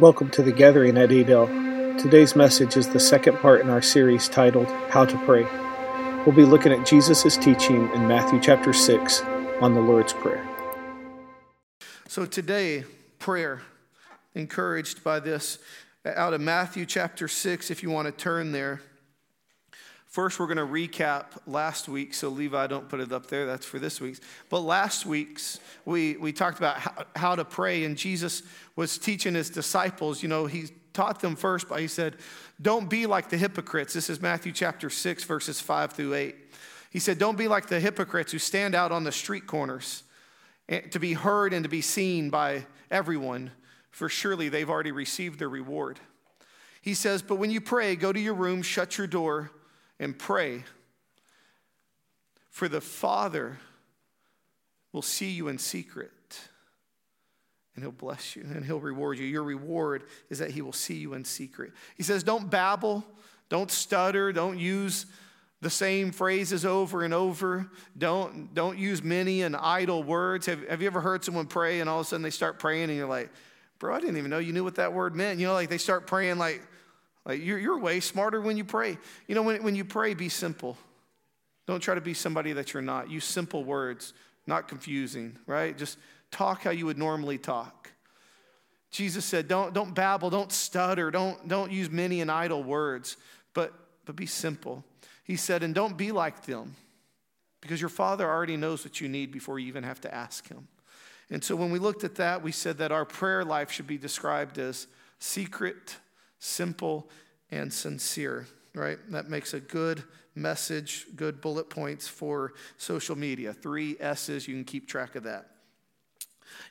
Welcome to the gathering at Edel. Today's message is the second part in our series titled How to Pray. We'll be looking at Jesus' teaching in Matthew chapter 6 on the Lord's Prayer. So today, prayer, encouraged by this out of Matthew chapter 6, if you want to turn there. First, we're going to recap last week. So, Levi, don't put it up there. That's for this week's. But last week's, we, we talked about how, how to pray, and Jesus was teaching his disciples. You know, he taught them first, but he said, Don't be like the hypocrites. This is Matthew chapter 6, verses 5 through 8. He said, Don't be like the hypocrites who stand out on the street corners eh, to be heard and to be seen by everyone, for surely they've already received their reward. He says, But when you pray, go to your room, shut your door and pray. For the Father will see you in secret and he'll bless you and he'll reward you. Your reward is that he will see you in secret. He says, Don't babble, don't stutter, don't use the same phrases over and over. Don't, don't use many and idle words. Have, have you ever heard someone pray and all of a sudden they start praying and you're like, Bro, I didn't even know you knew what that word meant. You know, like they start praying like, like you're, you're way smarter when you pray. You know, when, when you pray, be simple. Don't try to be somebody that you're not. Use simple words, not confusing, right? Just talk how you would normally talk. Jesus said, don't, don't babble, don't stutter, don't, don't use many and idle words, but, but be simple. He said, and don't be like them, because your Father already knows what you need before you even have to ask Him. And so when we looked at that, we said that our prayer life should be described as secret, simple, and sincere, right? That makes a good message, good bullet points for social media. Three S's, you can keep track of that.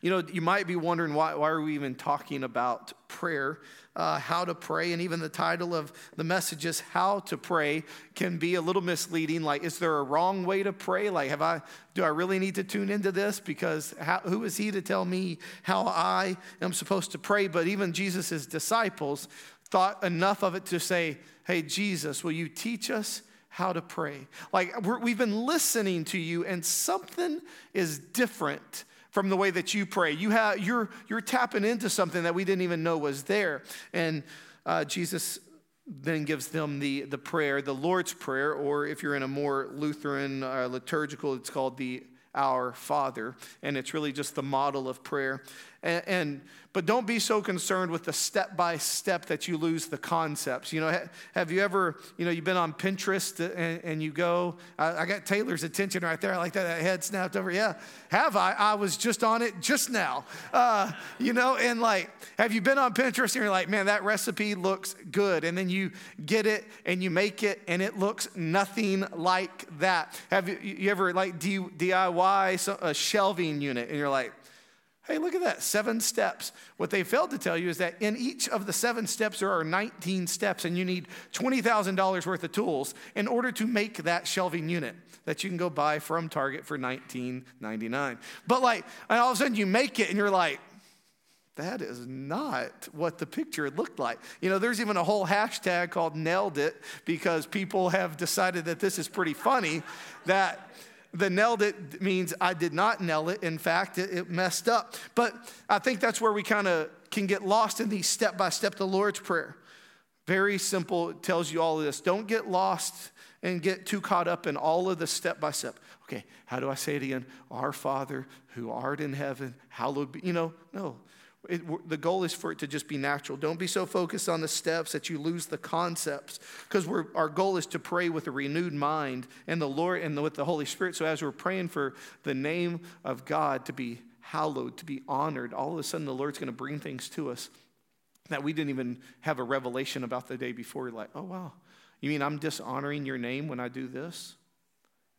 You know, you might be wondering why, why are we even talking about prayer, uh, how to pray, and even the title of the message is How to Pray can be a little misleading. Like, is there a wrong way to pray? Like, have I, do I really need to tune into this? Because how, who is he to tell me how I am supposed to pray? But even Jesus' disciples thought enough of it to say, Hey, Jesus, will you teach us? how to pray. Like we have been listening to you, and something is different from the way that you pray. You have, you're, you're tapping into something that we didn't even know was there. And uh, Jesus then gives them the, the prayer, the Lord's Prayer, or if you're in a more Lutheran uh, liturgical, it's called the Our Father. And it's really just the model of prayer. And, and, but don't be so concerned with the step by step that you lose the concepts. You know, have you ever, you know, you've been on Pinterest and, and you go, I, I, got Taylor's attention right there. I like that, that head snapped over. Yeah, have I? I was just on it just now. Uh, you know, and like, have you been on Pinterest and you're like, man, that recipe looks good. And then you get it and you make it and it looks nothing like that. Have you, you ever like DIY a shelving unit and you're like, Hey, look at that, seven steps. What they failed to tell you is that in each of the seven steps, there are 19 steps, and you need $20,000 worth of tools in order to make that shelving unit that you can go buy from Target for $19.99. But like, and all of a sudden you make it, and you're like, that is not what the picture looked like. You know, there's even a whole hashtag called nailed it because people have decided that this is pretty funny that the nailed it means I did not nail it. In fact, it, it messed up. But I think that's where we kind of can get lost in these step by step, the Lord's Prayer. Very simple, it tells you all of this. Don't get lost and get too caught up in all of the step by step. Okay, how do I say it again? Our Father who art in heaven, hallowed be. You know, no. It, the goal is for it to just be natural. Don't be so focused on the steps that you lose the concepts, because our goal is to pray with a renewed mind and the Lord and the, with the Holy Spirit. So as we're praying for the name of God to be hallowed, to be honored, all of a sudden the Lord's going to bring things to us that we didn't even have a revelation about the day before. Like, oh wow, you mean I'm dishonoring your name when I do this?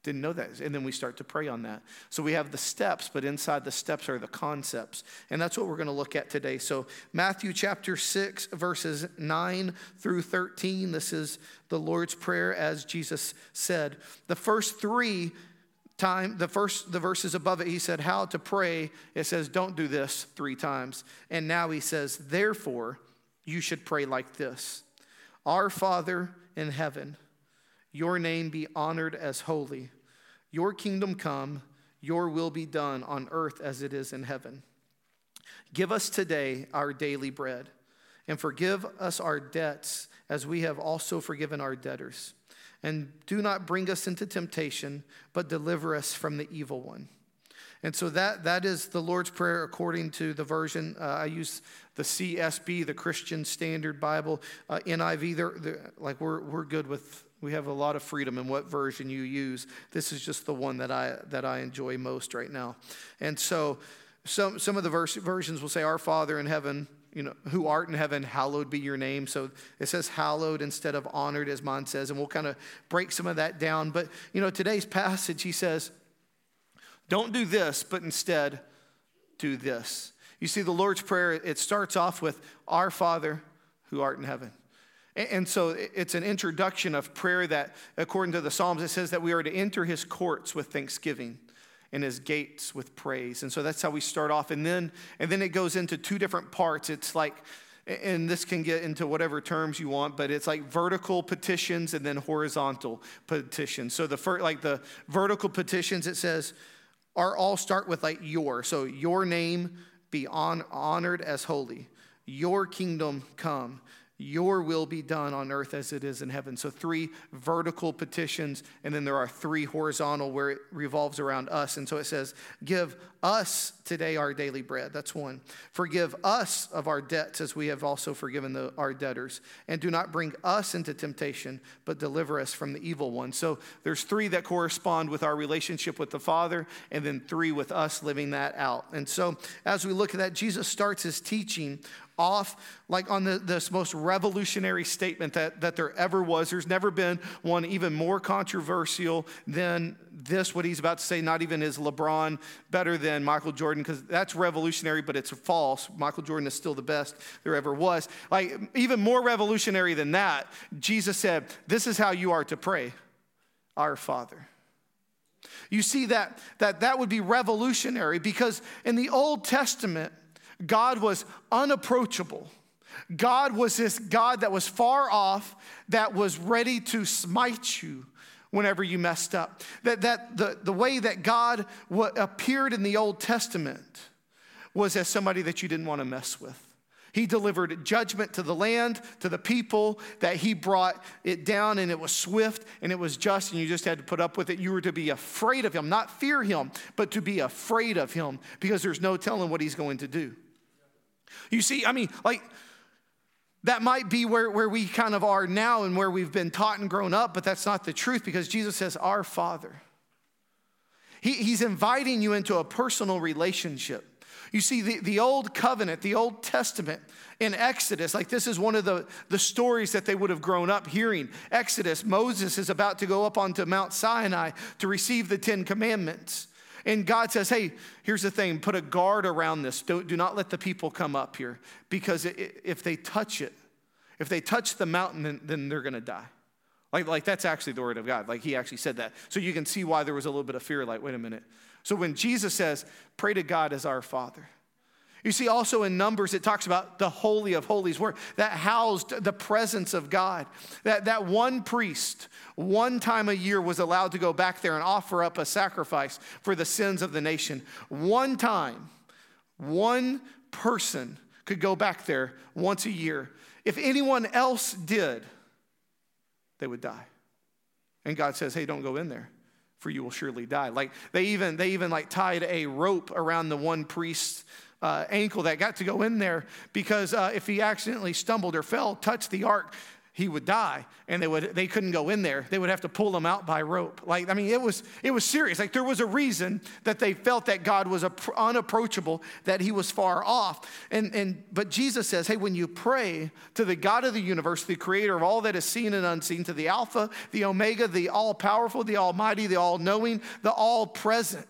Didn't know that. And then we start to pray on that. So we have the steps, but inside the steps are the concepts. And that's what we're going to look at today. So, Matthew chapter 6, verses 9 through 13. This is the Lord's Prayer as Jesus said. The first three time the first the verses above it he said how to pray it says don't do this three times and now he says therefore you should pray like this our father in heaven your name be honored as holy. Your kingdom come, your will be done on earth as it is in heaven. Give us today our daily bread. And forgive us our debts as we have also forgiven our debtors. And do not bring us into temptation, but deliver us from the evil one. And so that, that is the Lord's Prayer according to the version. Uh, I use the CSB, the Christian Standard Bible, uh, NIV. They're, they're, like we're, we're good with, we have a lot of freedom in what version you use. This is just the one that I, that I enjoy most right now. And so some, some of the verse, versions will say, Our Father in heaven, you know, who art in heaven, hallowed be your name. So it says hallowed instead of honored, as mine says, and we'll kind of break some of that down. But, you know, today's passage, he says, don't do this, but instead do this. You see, the Lord's Prayer, it starts off with, Our Father who art in heaven. And so it's an introduction of prayer that, according to the Psalms, it says that we are to enter his courts with thanksgiving and his gates with praise. And so that's how we start off. And then, and then it goes into two different parts. It's like, and this can get into whatever terms you want, but it's like vertical petitions and then horizontal petitions. So the first, like the vertical petitions, it says, are all start with like your. So your name be on, honored as holy. Your kingdom come. Your will be done on earth as it is in heaven. So, three vertical petitions, and then there are three horizontal where it revolves around us. And so it says, Give us today our daily bread. That's one. Forgive us of our debts as we have also forgiven the, our debtors. And do not bring us into temptation, but deliver us from the evil one. So, there's three that correspond with our relationship with the Father, and then three with us living that out. And so, as we look at that, Jesus starts his teaching off like on the, this most revolutionary statement that, that there ever was. There's never been one even more controversial than this, what he's about to say. Not even is LeBron better than Michael Jordan, because that's revolutionary, but it's false. Michael Jordan is still the best there ever was. Like, even more revolutionary than that, Jesus said, This is how you are to pray, Our Father. You see that that, that would be revolutionary because in the Old Testament, God was unapproachable. God was this God that was far off, that was ready to smite you whenever you messed up. That, that the, the way that God appeared in the Old Testament was as somebody that you didn't want to mess with. He delivered judgment to the land, to the people, that he brought it down, and it was swift and it was just, and you just had to put up with it. You were to be afraid of him, not fear him, but to be afraid of him because there's no telling what he's going to do. You see, I mean, like, that might be where, where we kind of are now and where we've been taught and grown up, but that's not the truth because Jesus says, Our Father. He, he's inviting you into a personal relationship. You see, the, the Old Covenant, the Old Testament in Exodus, like this is one of the, the stories that they would have grown up hearing. Exodus, Moses is about to go up onto Mount Sinai to receive the Ten Commandments. And God says, hey, here's the thing put a guard around this. Do, do not let the people come up here because it, if they touch it, if they touch the mountain, then, then they're going to die. Like, like that's actually the word of God. Like he actually said that. So you can see why there was a little bit of fear like, wait a minute. So when Jesus says, pray to God as our Father, you see, also in Numbers, it talks about the Holy of Holies, where that housed the presence of God. That, that one priest, one time a year, was allowed to go back there and offer up a sacrifice for the sins of the nation. One time, one person could go back there once a year. If anyone else did, they would die. And God says, hey, don't go in there for you will surely die. Like they even they even like tied a rope around the one priest's uh, ankle that got to go in there because uh, if he accidentally stumbled or fell, touched the ark, he would die and they would they couldn't go in there. They would have to pull him out by rope. Like i mean it was it was serious. Like there was a reason that they felt that god was unapproachable that he was far off. And and but jesus says hey when you pray to the god of the universe the creator of all that is seen and unseen to the alpha the omega the all powerful the almighty the all knowing the all present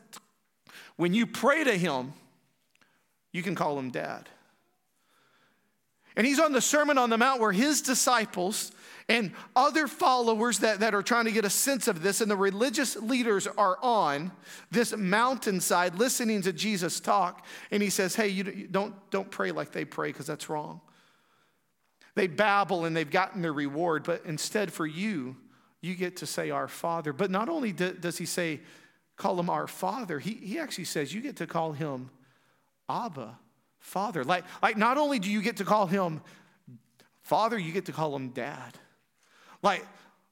when you pray to him you can call him dad. And he's on the Sermon on the Mount where his disciples and other followers that, that are trying to get a sense of this, and the religious leaders are on this mountainside listening to Jesus talk. And he says, Hey, you, don't, don't pray like they pray because that's wrong. They babble and they've gotten their reward, but instead for you, you get to say, Our Father. But not only does he say, Call him our Father, he, he actually says, You get to call him Abba, Father. Like, like not only do you get to call him Father, you get to call him dad. Like,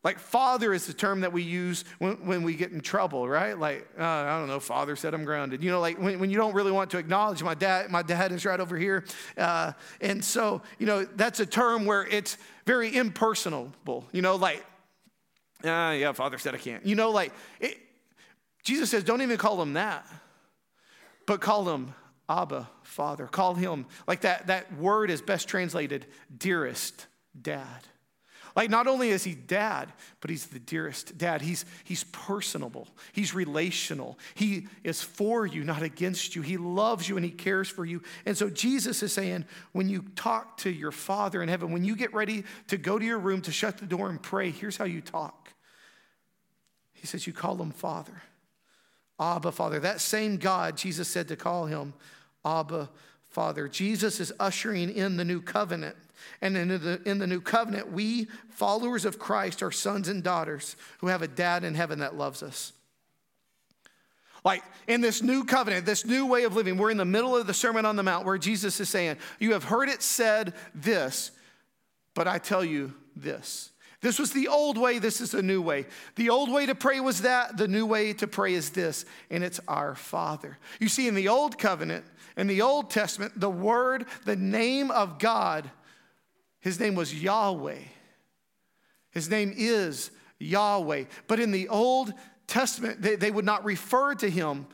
like father is the term that we use when, when we get in trouble, right? Like, uh, I don't know, father said I'm grounded. You know, like when, when you don't really want to acknowledge my dad, my dad is right over here. Uh, and so, you know, that's a term where it's very impersonable. You know, like, uh, yeah, father said I can't. You know, like, it, Jesus says, don't even call him that, but call him Abba, Father. Call him, like that, that word is best translated, dearest dad. Like, not only is he dad, but he's the dearest dad. He's, he's personable, he's relational. He is for you, not against you. He loves you and he cares for you. And so, Jesus is saying, when you talk to your Father in heaven, when you get ready to go to your room to shut the door and pray, here's how you talk. He says, You call him Father. Abba, Father. That same God, Jesus said to call him Abba, Father. Jesus is ushering in the new covenant. And in the, in the new covenant, we, followers of Christ, are sons and daughters who have a dad in heaven that loves us. Like in this new covenant, this new way of living, we're in the middle of the Sermon on the Mount where Jesus is saying, You have heard it said this, but I tell you this. This was the old way, this is a new way. The old way to pray was that, the new way to pray is this, and it's our Father. You see, in the old covenant, in the Old Testament, the word, the name of God, his name was Yahweh. His name is Yahweh. But in the Old Testament, they, they would not refer to him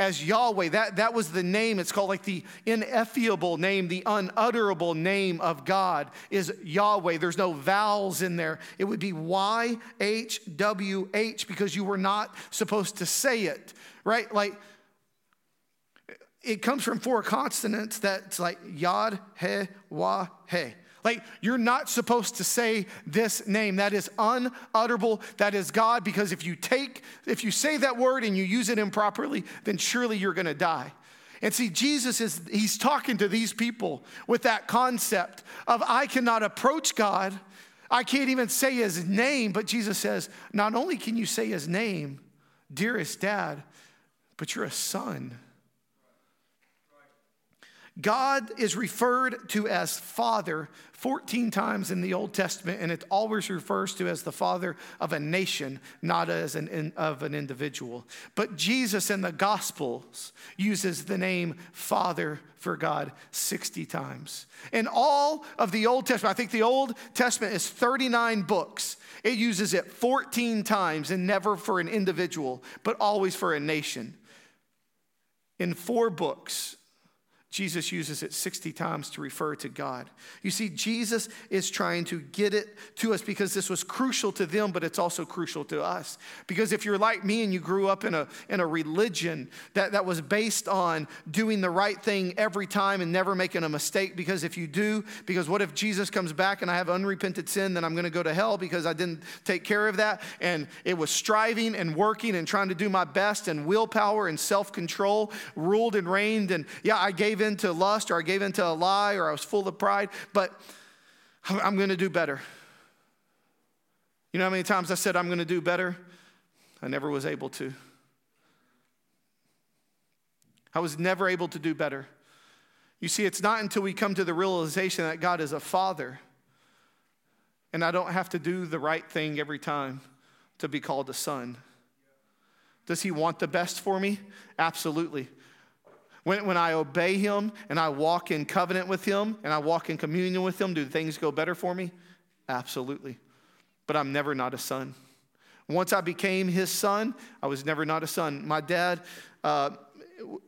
as Yahweh. That, that was the name. It's called like the ineffable name, the unutterable name of God is Yahweh. There's no vowels in there. It would be Y H W H because you were not supposed to say it, right? Like it comes from four consonants that's like Yod, He, Waw, He. Like, you're not supposed to say this name. That is unutterable. That is God, because if you take, if you say that word and you use it improperly, then surely you're gonna die. And see, Jesus is, he's talking to these people with that concept of I cannot approach God. I can't even say his name. But Jesus says, not only can you say his name, dearest dad, but you're a son. God is referred to as Father 14 times in the Old Testament, and it always refers to as the Father of a nation, not as an in, of an individual. But Jesus in the Gospels uses the name Father for God 60 times. In all of the Old Testament, I think the Old Testament is 39 books. It uses it 14 times and never for an individual, but always for a nation. In four books, Jesus uses it 60 times to refer to God. You see, Jesus is trying to get it to us because this was crucial to them, but it's also crucial to us. Because if you're like me and you grew up in a, in a religion that, that was based on doing the right thing every time and never making a mistake, because if you do, because what if Jesus comes back and I have unrepented sin, then I'm going to go to hell because I didn't take care of that? And it was striving and working and trying to do my best, and willpower and self control ruled and reigned. And yeah, I gave gave in to lust or I gave in to a lie or I was full of pride, but I'm going to do better. You know how many times I said I'm going to do better? I never was able to. I was never able to do better. You see, it's not until we come to the realization that God is a father and I don't have to do the right thing every time to be called a son. Does he want the best for me? Absolutely. When, when I obey him and I walk in covenant with him and I walk in communion with him, do things go better for me? Absolutely. But I'm never not a son. Once I became his son, I was never not a son. My dad uh,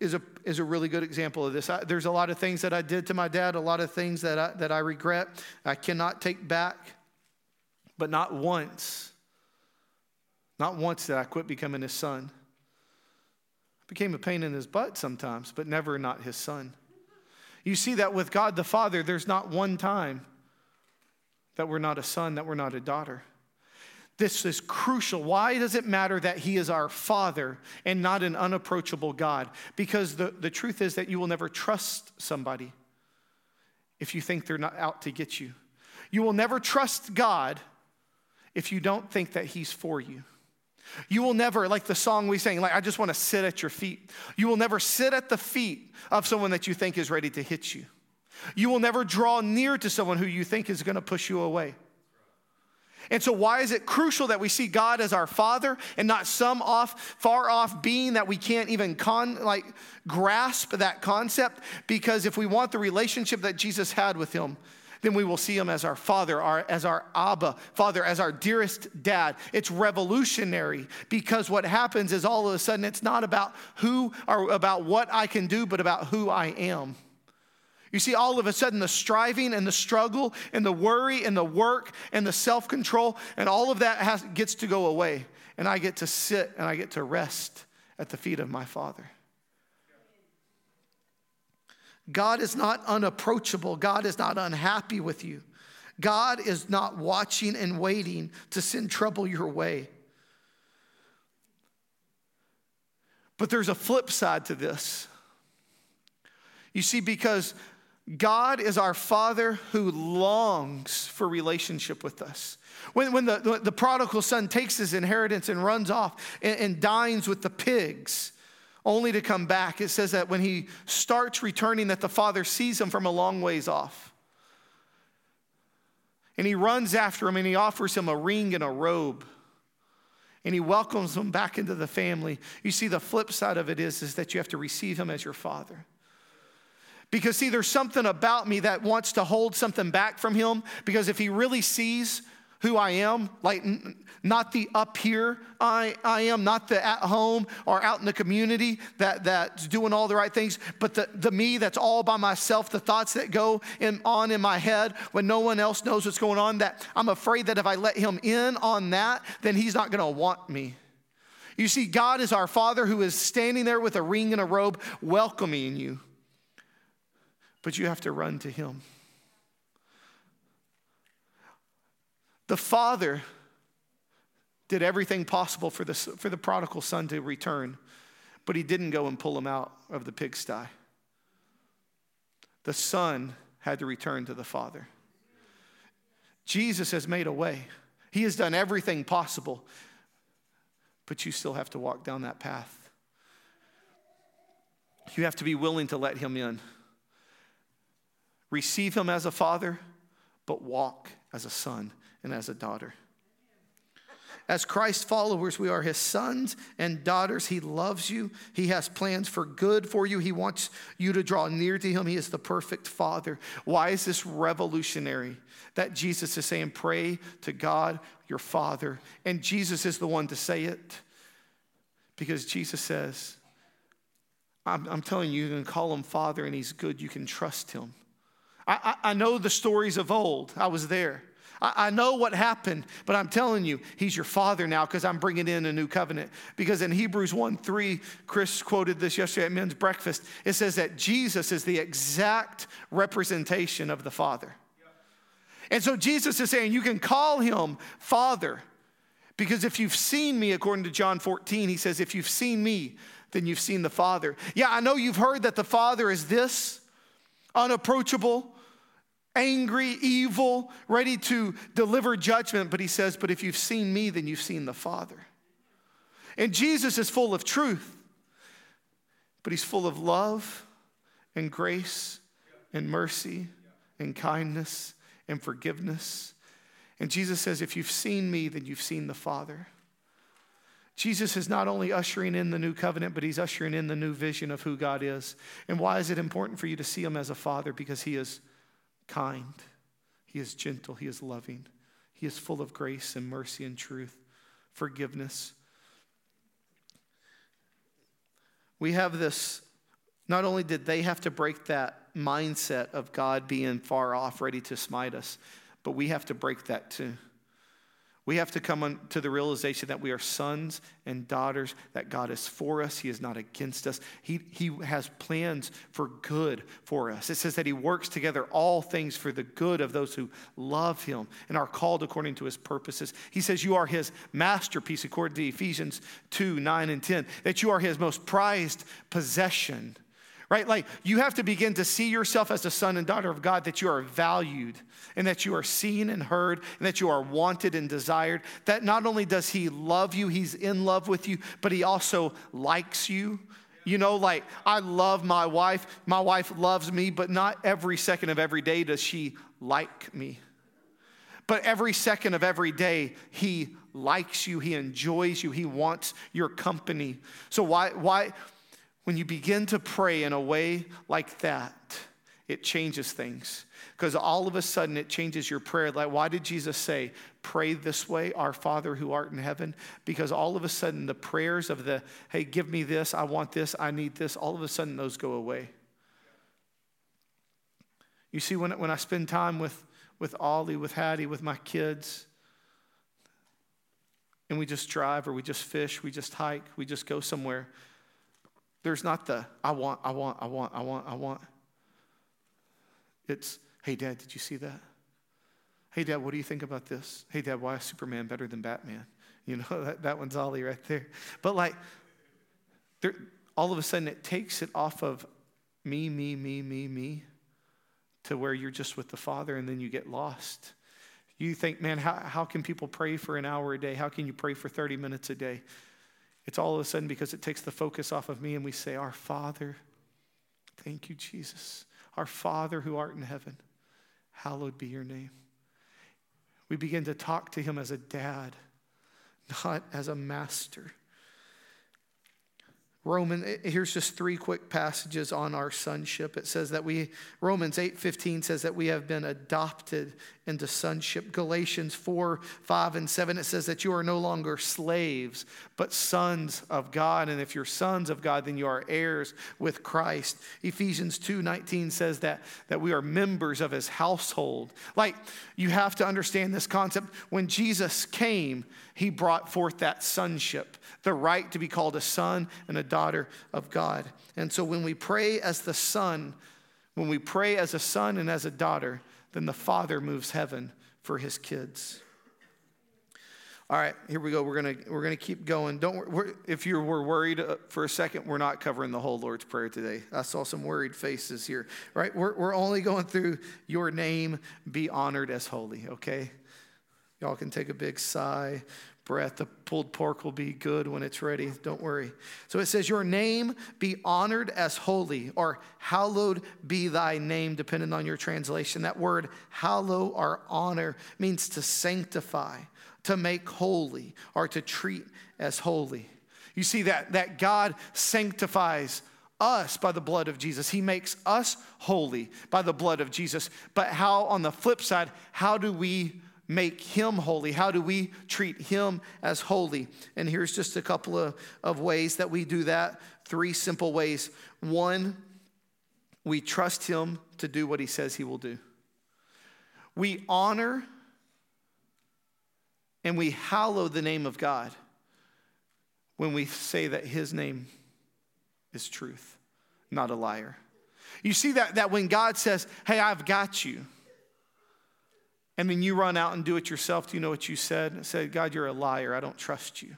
is, a, is a really good example of this. I, there's a lot of things that I did to my dad, a lot of things that I, that I regret, I cannot take back. But not once, not once did I quit becoming his son became a pain in his butt sometimes, but never not his son. You see that with God the Father, there's not one time that we're not a son, that we're not a daughter. This is crucial. Why does it matter that He is our Father and not an unapproachable God? Because the, the truth is that you will never trust somebody if you think they're not out to get you. You will never trust God if you don't think that He's for you. You will never, like the song we sang, like, I just want to sit at your feet. You will never sit at the feet of someone that you think is ready to hit you. You will never draw near to someone who you think is going to push you away. And so, why is it crucial that we see God as our Father and not some off, far off being that we can't even con, like grasp that concept? Because if we want the relationship that Jesus had with Him, then we will see him as our father, our, as our Abba, father, as our dearest dad. It's revolutionary because what happens is all of a sudden it's not about who or about what I can do, but about who I am. You see, all of a sudden, the striving and the struggle and the worry and the work and the self control and all of that has, gets to go away. And I get to sit and I get to rest at the feet of my Father. God is not unapproachable, God is not unhappy with you. God is not watching and waiting to send trouble your way. But there's a flip side to this. You see, because God is our Father who longs for relationship with us. When, when the, the prodigal son takes his inheritance and runs off and, and dines with the pigs, only to come back, it says that when he starts returning, that the father sees him from a long ways off. And he runs after him and he offers him a ring and a robe. And he welcomes him back into the family. You see, the flip side of it is, is that you have to receive him as your father. Because, see, there's something about me that wants to hold something back from him. Because if he really sees who I am, like not the up here I, I am, not the at home or out in the community that, that's doing all the right things, but the, the me that's all by myself, the thoughts that go in, on in my head when no one else knows what's going on, that I'm afraid that if I let him in on that, then he's not gonna want me. You see, God is our Father who is standing there with a ring and a robe welcoming you but you have to run to Him. The Father did everything possible for the, for the prodigal son to return, but he didn't go and pull him out of the pigsty. The son had to return to the Father. Jesus has made a way, He has done everything possible, but you still have to walk down that path. You have to be willing to let Him in receive him as a father, but walk as a son and as a daughter. As Christ followers, we are his sons and daughters. He loves you. He has plans for good for you. He wants you to draw near to him. He is the perfect father. Why is this revolutionary? That Jesus is saying, Pray to God, your father. And Jesus is the one to say it because Jesus says, I'm, I'm telling you, you can call him father and he's good. You can trust him. I, I, I know the stories of old. I was there. I, I know what happened, but I'm telling you, he's your father now because I'm bringing in a new covenant. Because in Hebrews 1 3, Chris quoted this yesterday at men's breakfast. It says that Jesus is the exact representation of the Father. And so Jesus is saying, you can call him Father. Because if you've seen me, according to John 14, he says, if you've seen me, then you've seen the Father. Yeah, I know you've heard that the Father is this, unapproachable, angry, evil, ready to deliver judgment. But he says, But if you've seen me, then you've seen the Father. And Jesus is full of truth, but he's full of love and grace and mercy and kindness and forgiveness. And Jesus says, If you've seen me, then you've seen the Father. Jesus is not only ushering in the new covenant, but he's ushering in the new vision of who God is. And why is it important for you to see him as a father? Because he is kind, he is gentle, he is loving, he is full of grace and mercy and truth, forgiveness. We have this, not only did they have to break that mindset of God being far off, ready to smite us, but we have to break that too. We have to come to the realization that we are sons and daughters, that God is for us. He is not against us. He, he has plans for good for us. It says that He works together all things for the good of those who love Him and are called according to His purposes. He says you are His masterpiece, according to Ephesians 2 9 and 10, that you are His most prized possession right? Like you have to begin to see yourself as a son and daughter of God, that you are valued and that you are seen and heard and that you are wanted and desired. That not only does He love you, He's in love with you, but He also likes you You know, like I love my wife. My wife loves me, but not every second of every day does she like me. But every second of every day, he likes you, he enjoys you, he wants your company. So, why, why, when you begin to pray in a way like that, it changes things. Because all of a sudden it changes your prayer. Like, why did Jesus say, pray this way, our Father who art in heaven? Because all of a sudden the prayers of the, hey, give me this, I want this, I need this, all of a sudden those go away. You see, when, when I spend time with, with Ollie, with Hattie, with my kids, and we just drive or we just fish, we just hike, we just go somewhere, there's not the, I want, I want, I want, I want, I want. It's, hey, Dad, did you see that? Hey, Dad, what do you think about this? Hey, Dad, why is Superman better than Batman? You know, that, that one's Ollie right there. But like, there, all of a sudden it takes it off of me, me, me, me, me to where you're just with the Father and then you get lost. You think, man, how, how can people pray for an hour a day? How can you pray for 30 minutes a day? It's all of a sudden because it takes the focus off of me and we say, Our Father, thank you, Jesus. Our Father who art in heaven, hallowed be your name. We begin to talk to him as a dad, not as a master. Roman, here's just three quick passages on our sonship. It says that we, Romans 8 15 says that we have been adopted into sonship. Galatians 4 5 and 7, it says that you are no longer slaves, but sons of God. And if you're sons of God, then you are heirs with Christ. Ephesians 2 19 says that, that we are members of his household. Like, you have to understand this concept. When Jesus came, he brought forth that sonship, the right to be called a son and a daughter of God. And so when we pray as the son, when we pray as a son and as a daughter, then the father moves heaven for his kids. All right, here we go. We're gonna we're gonna keep going. Don't if you were worried uh, for a second, we're not covering the whole Lord's prayer today. I saw some worried faces here. Right, we're we're only going through your name be honored as holy. Okay, y'all can take a big sigh breath. The pulled pork will be good when it's ready. Don't worry. So it says, Your name be honored as holy, or hallowed be thy name, depending on your translation. That word hallow or honor means to sanctify, to make holy, or to treat as holy. You see that, that God sanctifies us by the blood of Jesus. He makes us holy by the blood of Jesus. But how, on the flip side, how do we make him holy? How do we treat him as holy? And here's just a couple of, of ways that we do that. Three simple ways. One, we trust him to do what he says he will do. We honor and we hallow the name of God when we say that his name is truth, not a liar. You see that, that when God says, Hey, I've got you and then you run out and do it yourself. Do you know what you said? I said, God, you're a liar. I don't trust you.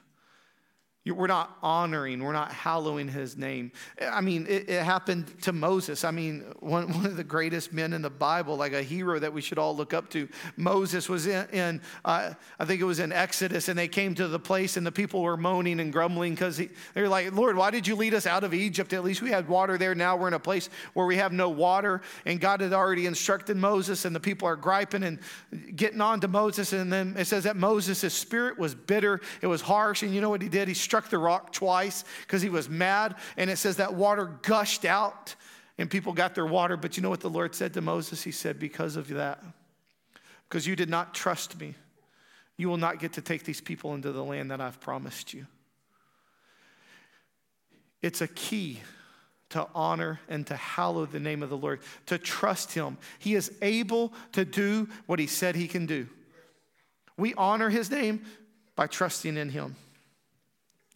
We're not honoring, we're not hallowing his name. I mean, it, it, happened to Moses. I mean, one, one of the greatest men in the Bible, like a hero that we should all look up to. Moses was in, in uh, I think it was in Exodus, and they came to the place, and the people were moaning and grumbling because they were like, Lord, why did you lead us out of Egypt? At least we had water there. Now we're in a place where we have no water. And God had already instructed Moses, and the people are griping and getting on to Moses. And then it says that Moses' spirit was bitter, it was harsh. And you know what he did? He struck the rock twice because he was mad. And it says that water gushed out and people got their water. But you know what the Lord said to Moses? He said, Because of that, because you did not trust me, you will not get to take these people into the land that I've promised you. It's a key to honor and to hallow the name of the Lord, to trust Him. He is able to do what He said He can do. We honor His name by trusting in Him.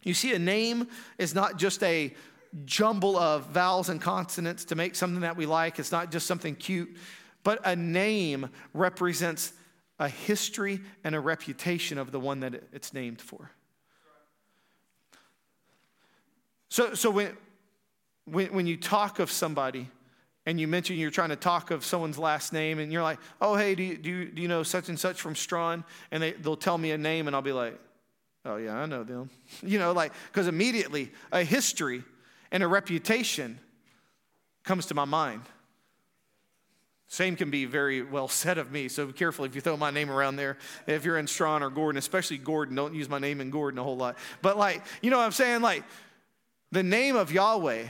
You see, a name is not just a jumble of vowels and consonants to make something that we like, it's not just something cute, but a name represents a history and a reputation of the one that it's named for. So, so when, when, when you talk of somebody, and you mention you're trying to talk of someone's last name, and you're like, oh, hey, do you, do you, do you know such and such from Strawn? And they, they'll tell me a name, and I'll be like, Oh, yeah, I know them. You know, like, because immediately a history and a reputation comes to my mind. Same can be very well said of me, so be careful if you throw my name around there. If you're in Strawn or Gordon, especially Gordon, don't use my name in Gordon a whole lot. But, like, you know what I'm saying? Like, the name of Yahweh,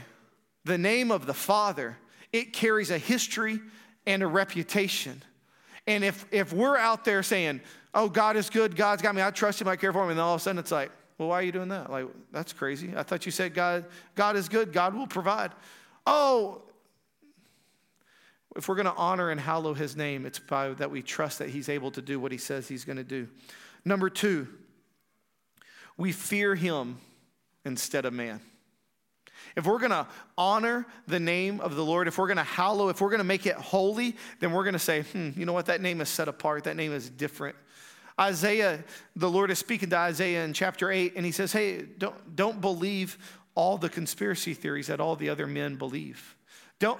the name of the Father, it carries a history and a reputation. And if, if we're out there saying, oh, God is good, God's got me, I trust Him, I care for Him, and then all of a sudden it's like, well, why are you doing that? Like, that's crazy. I thought you said God, God is good, God will provide. Oh, if we're going to honor and hallow his name, it's by that we trust that he's able to do what he says he's going to do. Number two, we fear him instead of man. If we're to honor the name of the Lord, if we're to hallow, if we're to make it holy, then we're to say, hmm, you know what? That name is set apart. That name is different. Isaiah, the Lord is speaking to Isaiah in chapter 8, and he says, hey, don't, don't believe all the conspiracy theories that all the other men believe. Don't,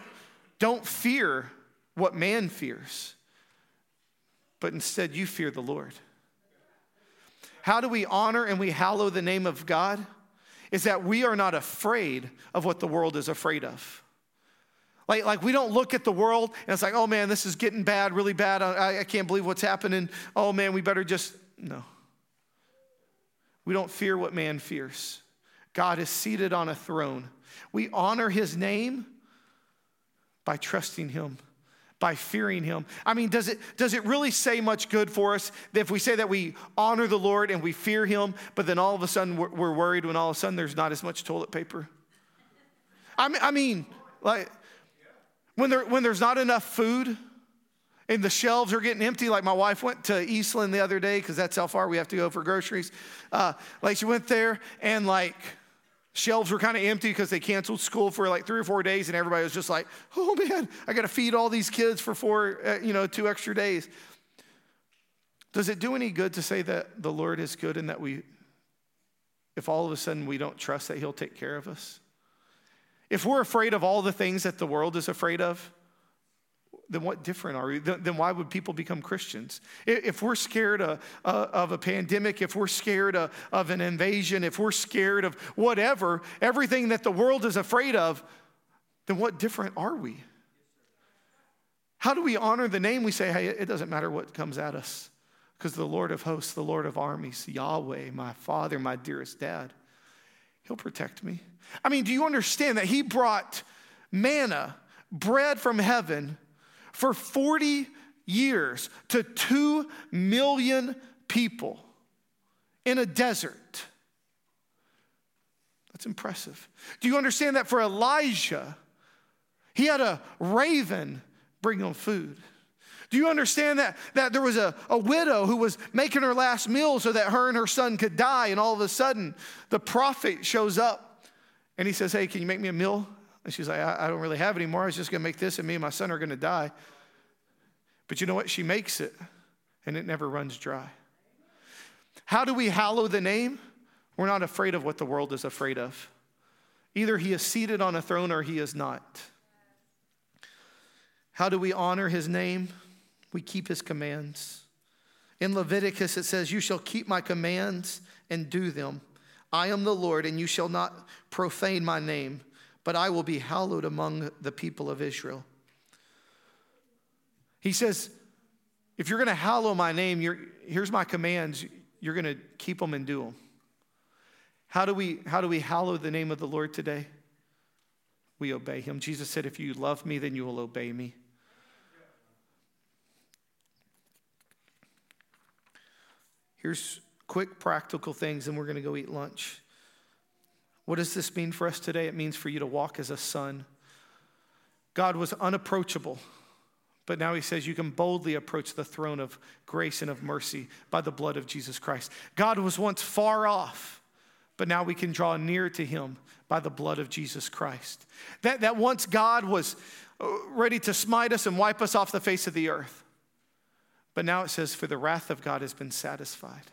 don't fear what man fears, but instead you fear the Lord. How do we honor and we hallow the name of God? Is that we are not afraid of what the world is afraid of. Like, like we don't look at the world and it's like, oh man, this is getting bad, really bad. I, I can't believe what's happening. Oh man, we better just, no. We don't fear what man fears. God is seated on a throne. We honor his name by trusting Him, by fearing Him. I mean, does it, does it really say much good for us if we say that we honor the Lord and we fear Him, but then all of a sudden we're, we're worried when all of a sudden there's not as much toilet paper? I mean, I mean like, when, there, when there's not enough food, and the shelves are getting empty. Like my wife went to Eastland the other day because that's how far we have to go for groceries. Uh, like she went there and like Shelves were kind of empty because they canceled school for like three or four days, and everybody was just like, "Oh man, I got to feed all these kids for four, uh, you know, two extra days." Does it do any good to say that the Lord is good and that we, if all of a sudden we don't trust that He'll take care of us? If we're afraid of all the things that the world is afraid of, then what different are we? Then why would people become Christians? If we're scared of, uh, of a pandemic, if we're scared of an invasion, if we're scared of whatever, everything that the world is afraid of, then what different are we? How do we honor the name? We say, hey, it doesn't matter what comes at us because the Lord of hosts, the Lord of armies, Yahweh, my Father, my dearest dad, He'll protect me. I mean, do you understand that He brought manna, bread from heaven, for 40 years to 2 million people in a desert. That's impressive. Do you understand that for Elijah, he had a raven bring him food? Do you understand that, that there was a, a widow who was making her last meal so that her and her son could die, and all of a sudden the prophet shows up and he says, Hey, can you make me a meal? And she's like, I, I don't really have any more. I was just going to make this, and me and my son are going to die. But you know what? She makes it, and it never runs dry. How do we hallow the name? We're not afraid of what the world is afraid of. Either he is seated on a throne or he is not. How do we honor his name? We keep his commands. In Leviticus, it says, You shall keep my commands and do them. I am the Lord, and you shall not profane my name but I will be hallowed among the people of Israel. He says, if you're going to hallow my name, here's my commands. You're going to keep them and do them. How do, we, how do we hallow the name of the Lord today? We obey him. Jesus said, If you love me, then you will obey me. Here's quick practical things, and we're going to go eat lunch. What does this mean for us today? It means for you to walk as a son. God was unapproachable, but now he says you can boldly approach the throne of grace and of mercy by the blood of Jesus Christ. God was once far off, but now we can draw near to him by the blood of Jesus Christ. That, that once God was uh, ready to smite us and wipe us off the face of the earth, but now it says, for the wrath of God has been satisfied.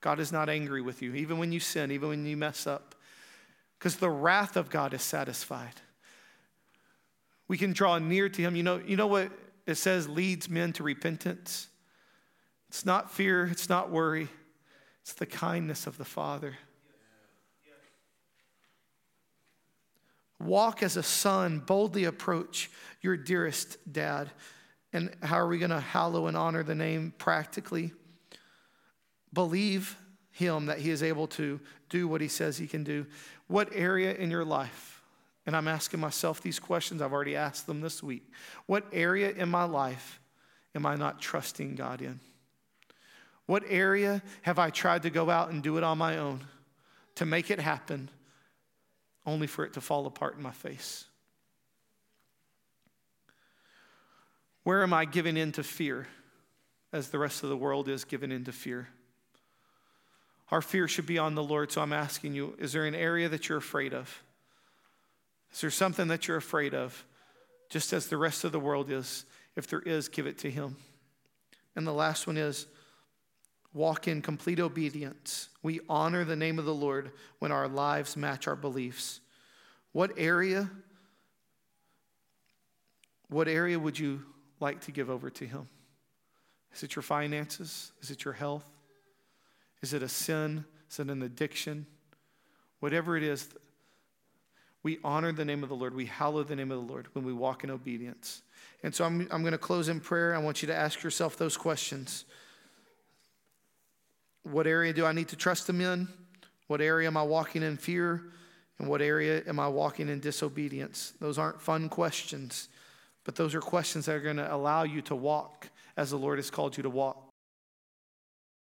God is not angry with you, even when you sin, even when you mess up because the wrath of God is satisfied. We can draw near to him. You know, you know what it says leads men to repentance? It's not fear, it's not worry, it's the kindness of the Father. Walk as a son, boldly approach your dearest dad. And how are we going to hallow and honor the name practically? Believe him that he is able to do what he says he can do. What area in your life, and I'm asking myself these questions, I've already asked them this week. What area in my life am I not trusting God in? What area have I tried to go out and do it on my own to make it happen, only for it to fall apart in my face? Where am I giving in to fear as the rest of the world is giving in to fear? Our fear should be on the Lord. So I'm asking you is there an area that you're afraid of? Is there something that you're afraid of, just as the rest of the world is? If there is, give it to Him. And the last one is walk in complete obedience. We honor the name of the Lord when our lives match our beliefs. What area? What area would you like to give over to Him? Is it your finances? Is it your health? Is it a sin? Is it an addiction? Whatever it is, we honor the name of the Lord. We hallow the name of the Lord when we walk in obedience. And so I'm, I'm going to close in prayer. I want you to ask yourself those questions. What area do I need to trust Him in? What area am I walking in fear? And what area am I walking in disobedience? Those aren't fun questions, but those are questions that are going to allow you to walk as the Lord has called you to walk.